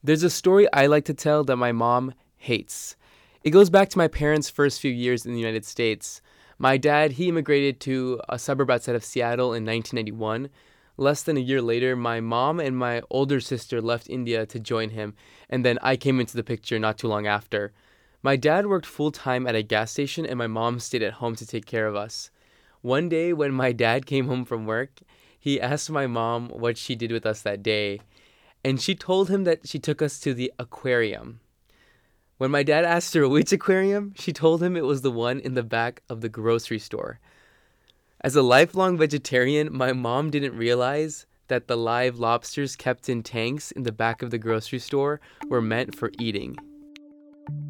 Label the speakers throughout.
Speaker 1: There's a story I like to tell that my mom hates. It goes back to my parents' first few years in the United States. My dad, he immigrated to a suburb outside of Seattle in 1991. Less than a year later, my mom and my older sister left India to join him, and then I came into the picture not too long after. My dad worked full time at a gas station, and my mom stayed at home to take care of us. One day, when my dad came home from work, he asked my mom what she did with us that day, and she told him that she took us to the aquarium. When my dad asked her which aquarium, she told him it was the one in the back of the grocery store. As a lifelong vegetarian, my mom didn't realize that the live lobsters kept in tanks in the back of the grocery store were meant for eating.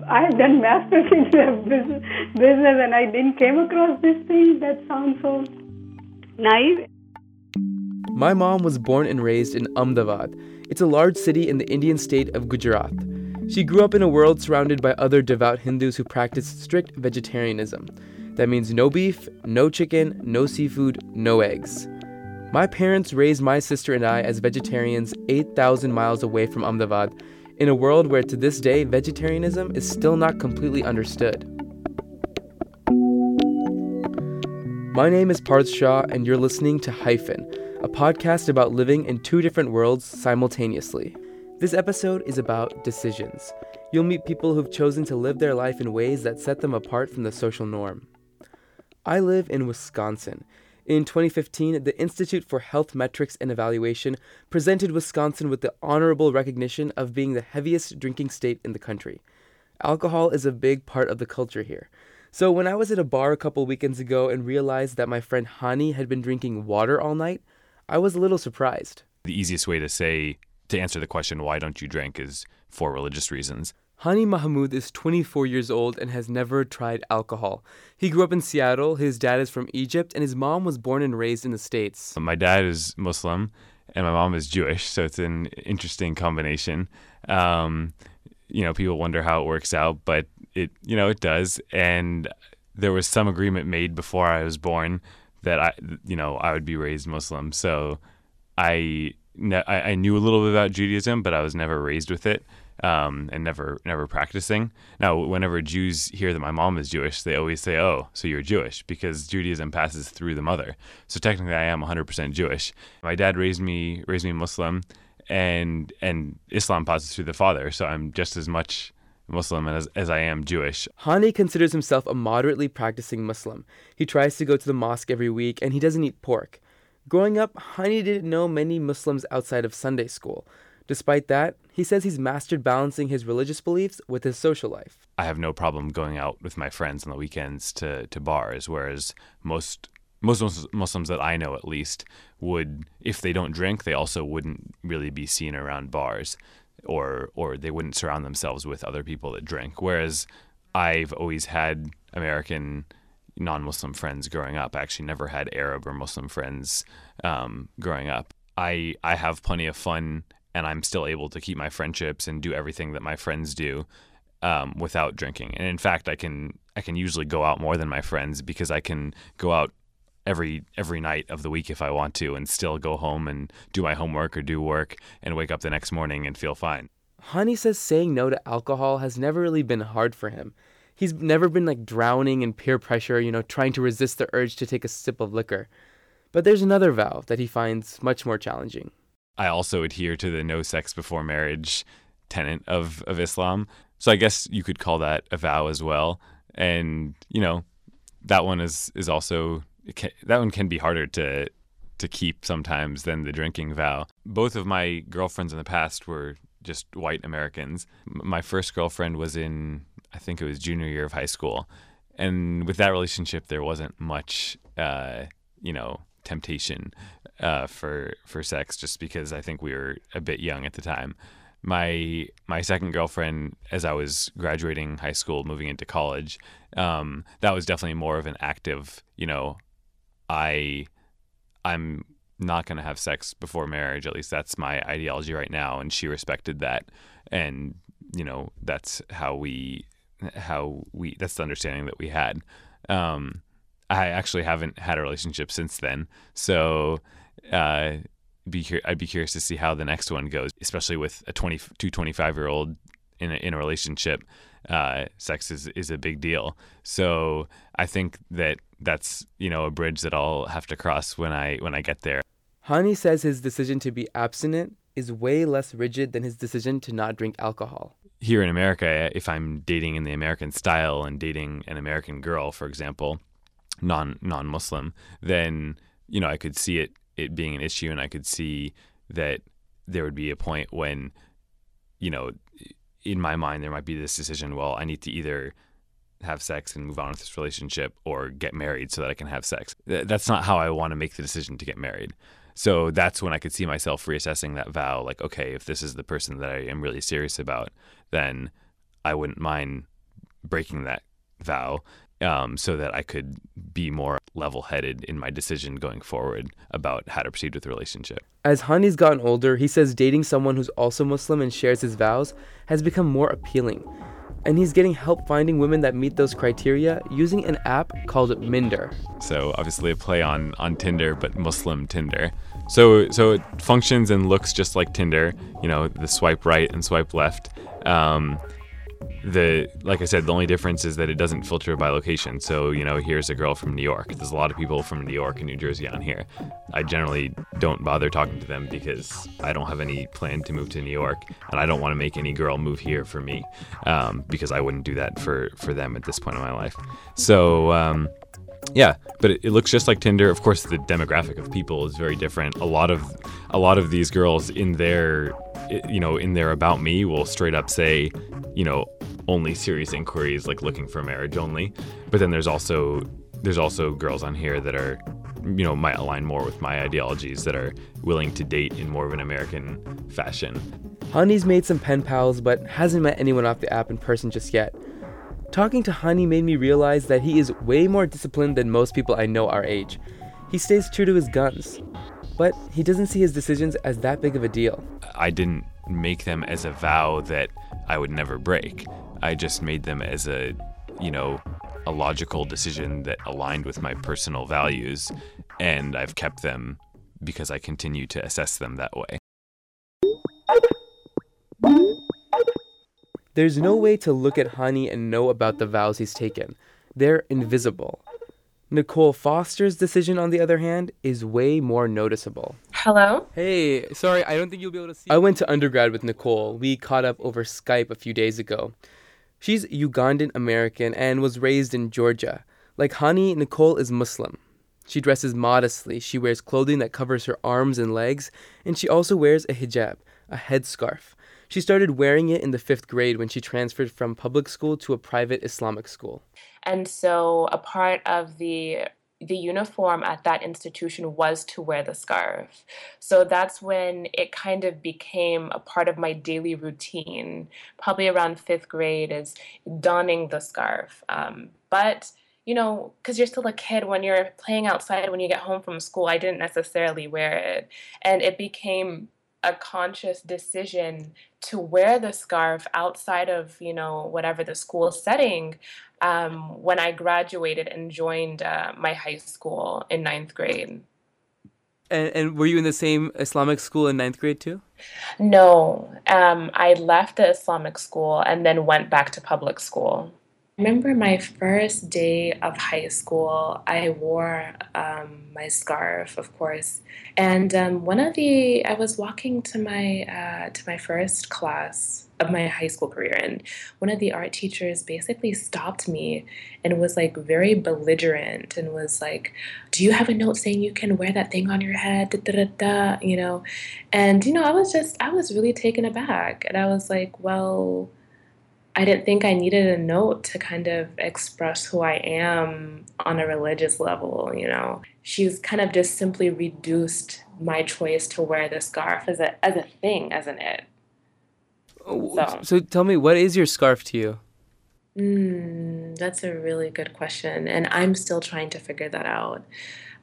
Speaker 2: I have done master's in business, business and I didn't came across this thing that sounds so nice.
Speaker 1: My mom was born and raised in Ahmedabad. It's a large city in the Indian state of Gujarat. She grew up in a world surrounded by other devout Hindus who practiced strict vegetarianism. That means no beef, no chicken, no seafood, no eggs. My parents raised my sister and I as vegetarians 8,000 miles away from Ahmedabad, in a world where to this day vegetarianism is still not completely understood. My name is Parth Shah, and you're listening to Hyphen, a podcast about living in two different worlds simultaneously. This episode is about decisions. You'll meet people who've chosen to live their life in ways that set them apart from the social norm. I live in Wisconsin. In 2015, the Institute for Health Metrics and Evaluation presented Wisconsin with the honorable recognition of being the heaviest drinking state in the country. Alcohol is a big part of the culture here. So when I was at a bar a couple weekends ago and realized that my friend Hani had been drinking water all night, I was a little surprised.
Speaker 3: The easiest way to say to answer the question, why don't you drink, is for religious reasons.
Speaker 1: Hani Mahmoud is 24 years old and has never tried alcohol. He grew up in Seattle, his dad is from Egypt, and his mom was born and raised in the States.
Speaker 3: My dad is Muslim and my mom is Jewish, so it's an interesting combination. Um, you know, people wonder how it works out, but it, you know, it does. And there was some agreement made before I was born that I, you know, I would be raised Muslim. So I I, knew a little bit about Judaism, but I was never raised with it um, and never never practicing. Now, whenever Jews hear that my mom is Jewish, they always say, "Oh, so you're Jewish," because Judaism passes through the mother. So technically, I am 100% Jewish. My dad raised me raised me Muslim, and and Islam passes through the father. So I'm just as much Muslim and as, as I am Jewish.
Speaker 1: Hani considers himself a moderately practicing Muslim. He tries to go to the mosque every week, and he doesn't eat pork. Growing up, Hani didn't know many Muslims outside of Sunday school. Despite that, he says he's mastered balancing his religious beliefs with his social life.
Speaker 3: I have no problem going out with my friends on the weekends to, to bars, whereas most most Muslims that I know, at least, would if they don't drink, they also wouldn't really be seen around bars, or or they wouldn't surround themselves with other people that drink. Whereas I've always had American non-Muslim friends growing up. I actually never had Arab or Muslim friends um, growing up. I I have plenty of fun, and I'm still able to keep my friendships and do everything that my friends do um, without drinking. And in fact, I can I can usually go out more than my friends because I can go out every every night of the week if I want to, and still go home and do my homework or do work, and wake up the next morning and feel fine.
Speaker 1: Hani says saying no to alcohol has never really been hard for him he's never been like drowning in peer pressure, you know, trying to resist the urge to take a sip of liquor. But there's another vow that he finds much more challenging.
Speaker 3: I also adhere to the no sex before marriage tenet of, of Islam. So I guess you could call that a vow as well. And, you know, that one is, is also, that one can be harder to, to keep sometimes than the drinking vow. Both of my girlfriends in the past were just white Americans. My first girlfriend was in I think it was junior year of high school, and with that relationship, there wasn't much, uh, you know, temptation uh, for for sex, just because I think we were a bit young at the time. My my second girlfriend, as I was graduating high school, moving into college, um, that was definitely more of an active, you know, I I'm not going to have sex before marriage. At least that's my ideology right now, and she respected that, and you know that's how we how we that's the understanding that we had. Um, I actually haven't had a relationship since then, so uh, be I'd be curious to see how the next one goes, especially with a 22, 25 year old in a, in a relationship. Uh, sex is, is a big deal. So I think that that's you know a bridge that I'll have to cross when I when I get there.
Speaker 1: Hani says his decision to be abstinent is way less rigid than his decision to not drink alcohol.
Speaker 3: Here in America, if I'm dating in the American style and dating an American girl, for example, non non Muslim, then you know I could see it it being an issue, and I could see that there would be a point when, you know, in my mind there might be this decision. Well, I need to either have sex and move on with this relationship or get married so that I can have sex. That's not how I want to make the decision to get married. So that's when I could see myself reassessing that vow. Like, okay, if this is the person that I am really serious about, then I wouldn't mind breaking that vow um, so that I could be more level headed in my decision going forward about how to proceed with the relationship.
Speaker 1: As Hani's gotten older, he says dating someone who's also Muslim and shares his vows has become more appealing. And he's getting help finding women that meet those criteria using an app called Minder.
Speaker 3: So obviously a play on, on Tinder, but Muslim Tinder. So so it functions and looks just like Tinder. You know, the swipe right and swipe left. Um, the like I said, the only difference is that it doesn't filter by location. So you know, here's a girl from New York. There's a lot of people from New York and New Jersey on here. I generally don't bother talking to them because I don't have any plan to move to New York, and I don't want to make any girl move here for me um, because I wouldn't do that for for them at this point in my life. So. Um, yeah, but it, looks just like Tinder. Of course, the demographic of people is very different. A lot of a lot of these girls in their you know in their about me will straight up say, you know, only serious inquiries like looking for marriage only. But then there's also there's also girls on here that are you know might align more with my ideologies that are willing to date in more of an American fashion.
Speaker 1: Hani's made some pen pals but hasn't met anyone off the app in person just yet. Talking to Hani made me realize that he is way more disciplined than most people I know our age. He stays true to his guns, but he doesn't see his decisions as that big of a deal.
Speaker 3: I didn't make them as a vow that I would never break. I just made them as a, you know, a logical decision that aligned with my personal values, and I've kept them because I continue to assess them that way.
Speaker 1: There's no way to look at Hani and know about the vows he's taken. They're invisible. Nicole Foster's decision, on the other hand, is way more noticeable.
Speaker 4: Hello?
Speaker 1: Hey, sorry, I don't think you'll be able to see. I went to undergrad with Nicole. We caught up over Skype a few days ago. She's Ugandan American and was raised in Georgia. Like Hani, Nicole is Muslim. She dresses modestly, she wears clothing that covers her arms and legs, and she also wears a hijab, a headscarf. She started wearing it in the fifth grade when she transferred from public school to a private Islamic school.
Speaker 4: And so a part of the the uniform at that institution was to wear the scarf. So that's when it kind of became a part of my daily routine, probably around fifth grade, is donning the scarf. Um, but you know, because you're still a kid when you're playing outside when you get home from school, I didn't necessarily wear it. And it became a conscious decision to wear the scarf outside of, you know, whatever the school setting um, when I graduated and joined uh, my high school in ninth grade.
Speaker 1: And, and, were you in the same Islamic school in ninth grade too?
Speaker 4: No, um, I left the Islamic school and then went back to public school. Remember my first day of high school, I wore um, my scarf, of course. And um, one of the, I was walking to my uh, to my first class of my high school career, and one of the art teachers basically stopped me and was like very belligerent and was like, "Do you have a note saying you can wear that thing on your head?" Da, da, da, you know, and you know, I was just, I was really taken aback, and I was like, "Well." I didn't think I needed a note to kind of express who I am on a religious level, you know. She's kind of just simply reduced my choice to wear the scarf as a as a thing, as an it.
Speaker 1: Oh, so, so tell me, what is your scarf to you?
Speaker 4: Mm, that's a really good question, and I'm still trying to figure that out.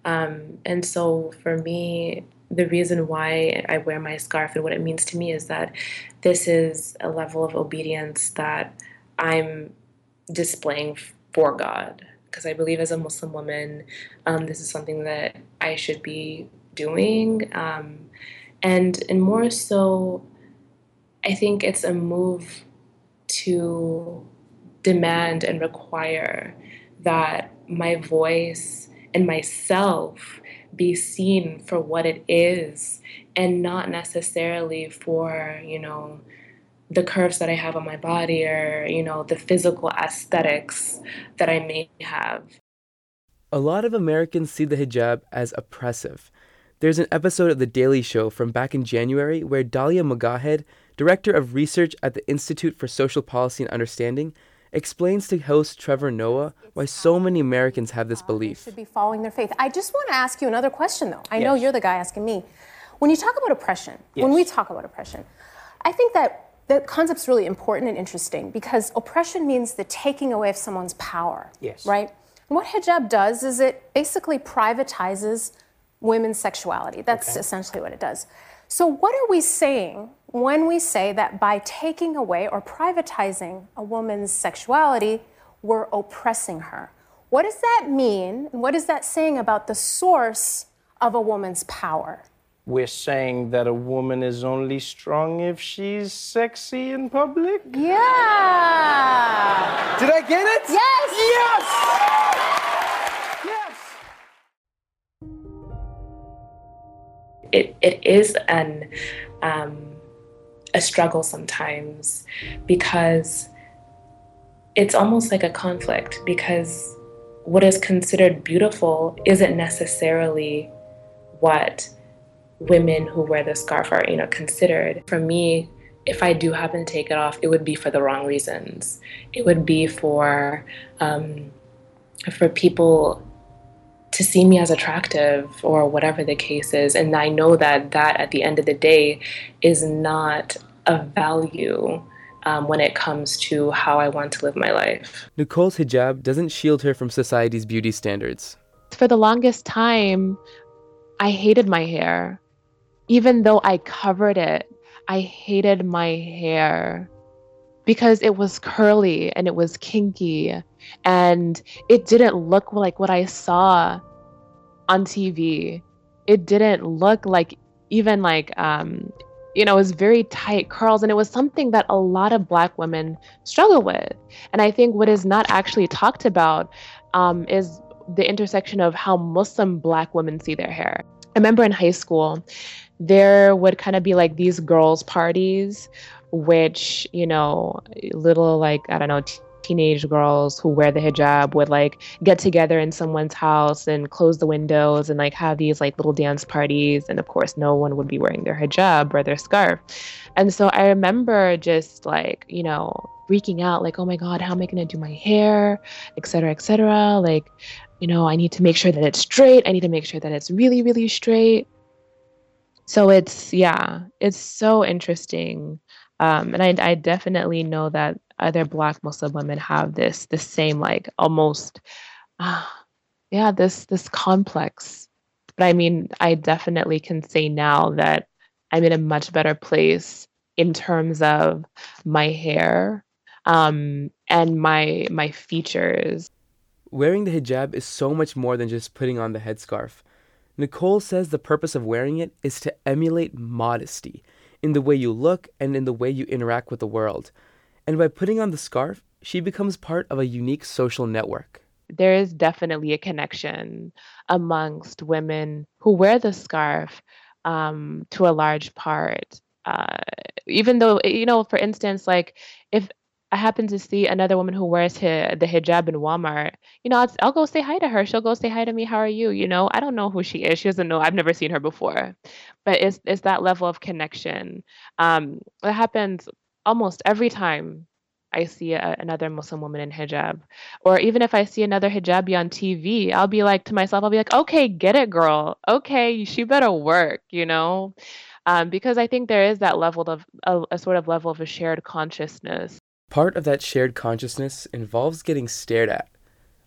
Speaker 4: Um, and so for me, the reason why I wear my scarf and what it means to me is that this is a level of obedience that I'm displaying for God. Because I believe as a Muslim woman, um, this is something that I should be doing. Um,
Speaker 5: And and more so I think it's a move to demand and require that my voice and myself be seen for what it is and not necessarily for, you know, the curves that I have on my body or, you know, the physical aesthetics that I may have.
Speaker 1: A lot of Americans see the hijab as oppressive. There's an episode of The Daily Show from back in January where Dalia Mogahed, director of research at the Institute for Social Policy and Understanding, explains to host Trevor Noah why so many Americans have this belief.
Speaker 6: Should be following their faith. I just want to ask you another question, though. I yes. know you're the guy asking me. When you talk about oppression, yes. when we talk about oppression, I think that the concept's really important and interesting because oppression means the taking away of someone's power.
Speaker 7: Yes.
Speaker 6: Right? And what hijab does is it basically privatizes women's sexuality. That's okay. essentially what it does. So, what are we saying when we say that by taking away or privatizing a woman's sexuality, we're oppressing her? What does that mean? And what is that saying about the source of a woman's power?
Speaker 7: we're saying that a woman is only strong if she's sexy in public?
Speaker 6: Yeah.
Speaker 7: Did I get it?
Speaker 6: Yes.
Speaker 7: Yes. Yes.
Speaker 5: It, it is an um, a struggle sometimes because it's almost like a conflict because what is considered beautiful isn't necessarily what women who wear the scarf are, you know, considered. For me, if I do happen to take it off, it would be for the wrong reasons. It would be for um, for people to see me as attractive or whatever the case is. And I know that that at the end of the day is not a value um, when it comes to how I want to live my life.
Speaker 1: Nicole's hijab doesn't shield her from society's beauty standards.
Speaker 4: For the longest time, I hated my hair even though I covered it, I hated my hair because it was curly and it was kinky and it didn't look like what I saw on TV. It didn't look like even like um you know, it was very tight curls and it was something that a lot of black women struggle with. And I think what is not actually talked about um, is the intersection of how Muslim black women see their hair. I remember in high school, there would kind of be like these girls' parties, which, you know, little like, I don't know, t- teenage girls who wear the hijab would like get together in someone's house and close the windows and like have these like little dance parties. And of course, no one would be wearing their hijab or their scarf. And so I remember just like, you know, freaking out, like, oh my God, how am I going to do my hair, etc cetera, et cetera. Like, you know, I need to make sure that it's straight. I need to make sure that it's really, really straight so it's yeah it's so interesting um, and I, I definitely know that other black muslim women have this the same like almost uh, yeah this this complex. But i mean i definitely can say now that i'm in a much better place in terms of my hair um, and my my features.
Speaker 1: Wearing the hijab is so much more than just putting on the headscarf. Nicole says the purpose of wearing it is to emulate modesty in the way you look and in the way you interact with the world. And by putting on the scarf, she becomes part of a unique social network.
Speaker 4: There is definitely a connection amongst women who wear the scarf um, to a large part. Uh, even though, you know, for instance, like if I happen to see another woman who wears the hijab in Walmart, you know, I'll, I'll go say hi to her. She'll go say hi to me. How are you? You know, I don't know who she is. She doesn't know. I've never seen her before, but it's it's that level of connection. Um, that happens almost every time I see a, another Muslim woman in hijab, or even if I see another hijabi on TV, I'll be like to myself, I'll be like, okay, get it, girl. Okay, she better work. You know. Um, because I think there is that level of a, a sort of level of a shared consciousness
Speaker 1: Part of that shared consciousness involves getting stared at.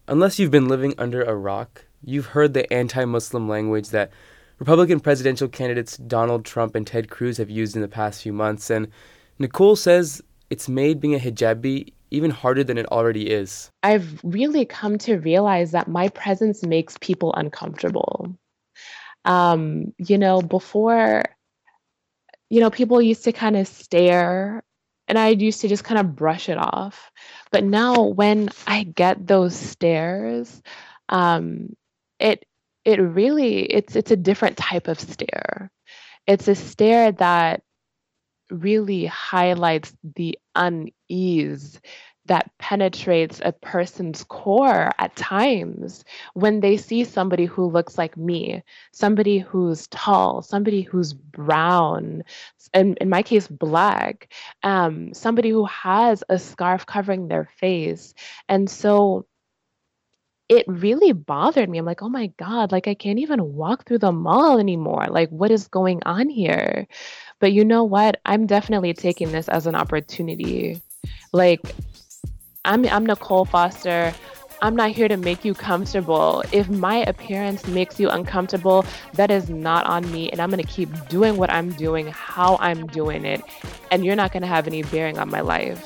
Speaker 1: Unless you've been living under a rock, you've heard the anti Muslim language that Republican presidential candidates Donald Trump and Ted Cruz have used in the past few months, and Nicole says it's made being a hijabi even harder than it already is.
Speaker 4: I've really come to realize that my presence makes people uncomfortable. Um, you know, before you know, people used to kind of stare and I used to just kind of brush it off. But now when I get those stares, um, it it really it's it's a different type of stare. It's a stare that really highlights the unease that penetrates a person's core at times when they see somebody who looks like me, somebody who's tall, somebody who's brown, in, in my case, black, um, somebody who has a scarf covering their face. And so it really bothered me. I'm like, oh my God, like I can't even walk through the mall anymore. Like, what is going on here? But you know what? I'm definitely taking this as an opportunity. Like, I'm I'm Nicole Foster. I'm not here to make you comfortable. If my appearance makes you uncomfortable, that is not on me. And I'm going to keep doing what I'm doing, how I'm doing it. And you're not going to have any bearing on my life.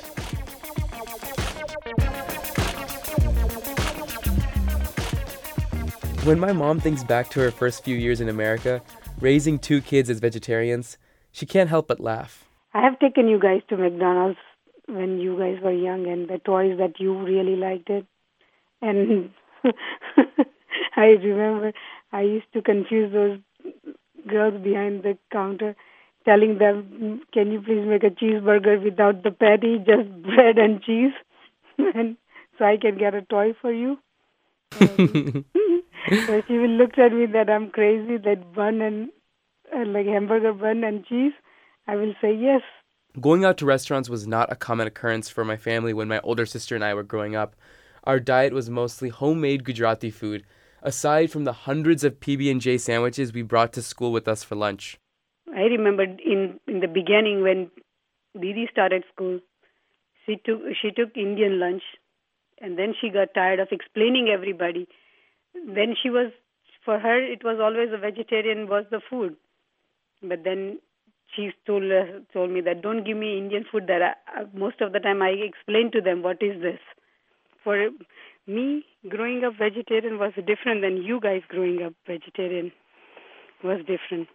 Speaker 1: When my mom thinks back to her first few years in America, raising two kids as vegetarians, she can't help but laugh.
Speaker 2: I have taken you guys to McDonald's when you guys were young and the toys that you really liked it. And I remember I used to confuse those girls behind the counter, telling them, "Can you please make a cheeseburger without the patty, just bread and cheese, and so I can get a toy for you?" so she will look at me that I'm crazy, that bun and uh, like hamburger bun and cheese. I will say yes.
Speaker 1: Going out to restaurants was not a common occurrence for my family when my older sister and I were growing up. Our diet was mostly homemade Gujarati food, aside from the hundreds of PB&J sandwiches we brought to school with us for lunch.
Speaker 2: I remember in in the beginning when Didi started school, she took she took Indian lunch, and then she got tired of explaining everybody. Then she was for her it was always a vegetarian was the food, but then she told uh, told me that don't give me Indian food. That I, most of the time I explain to them what is this. For me, growing up vegetarian was different than you guys growing up vegetarian was different.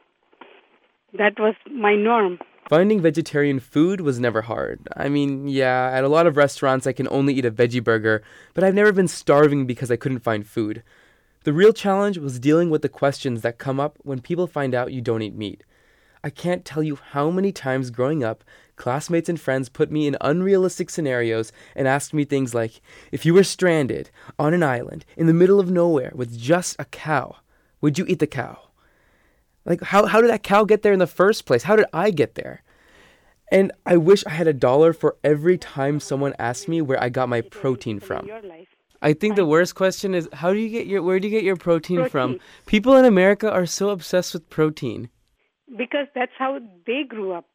Speaker 2: That was my norm.
Speaker 1: Finding vegetarian food was never hard. I mean, yeah, at a lot of restaurants I can only eat a veggie burger, but I've never been starving because I couldn't find food. The real challenge was dealing with the questions that come up when people find out you don't eat meat. I can't tell you how many times growing up, classmates and friends put me in unrealistic scenarios and asked me things like if you were stranded on an island in the middle of nowhere with just a cow, would you eat the cow? Like, how, how did that cow get there in the first place? How did I get there? And I wish I had a dollar for every time someone asked me where I got my protein from. I think the worst question is how do you get your where do you get your protein, protein. from? People in America are so obsessed with protein
Speaker 2: because that's how they grew up.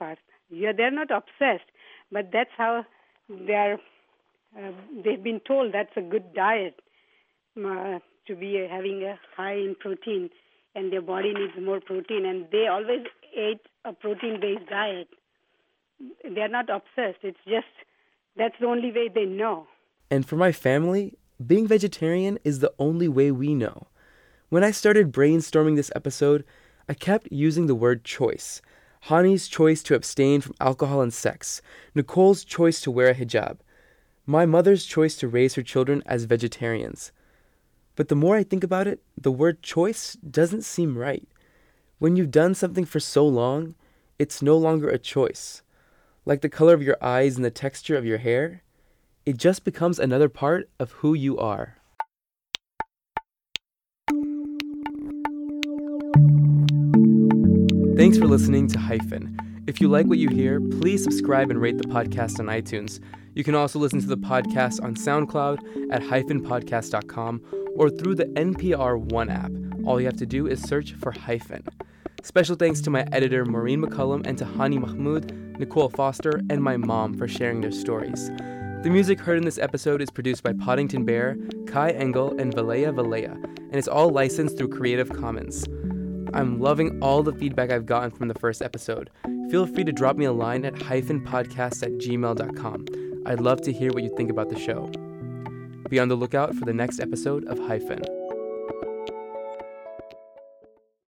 Speaker 2: Yeah, they're not obsessed, but that's how they're. Uh, they've been told that's a good diet uh, to be having a high in protein, and their body needs more protein, and they always ate a protein-based diet. They're not obsessed. It's just that's the only way they know.
Speaker 1: And for my family, being vegetarian is the only way we know. When I started brainstorming this episode, I kept using the word choice. Hani's choice to abstain from alcohol and sex, Nicole's choice to wear a hijab, my mother's choice to raise her children as vegetarians. But the more I think about it, the word choice doesn't seem right. When you've done something for so long, it's no longer a choice. Like the color of your eyes and the texture of your hair, it just becomes another part of who you are. Thanks for listening to Hyphen. If you like what you hear, please subscribe and rate the podcast on iTunes. You can also listen to the podcast on SoundCloud at hyphenpodcast.com or through the NPR One app. All you have to do is search for Hyphen. Special thanks to my editor, Maureen McCollum, and to Hani Mahmoud, Nicole Foster, and my mom for sharing their stories. The music heard in this episode is produced by Poddington Bear, Kai Engel, and Valea Valea, and it's all licensed through Creative Commons. I'm loving all the feedback I've gotten from the first episode. Feel free to drop me a line at hyphenpodcasts at gmail.com. I'd love to hear what you think about the show. Be on the lookout for the next episode of Hyphen.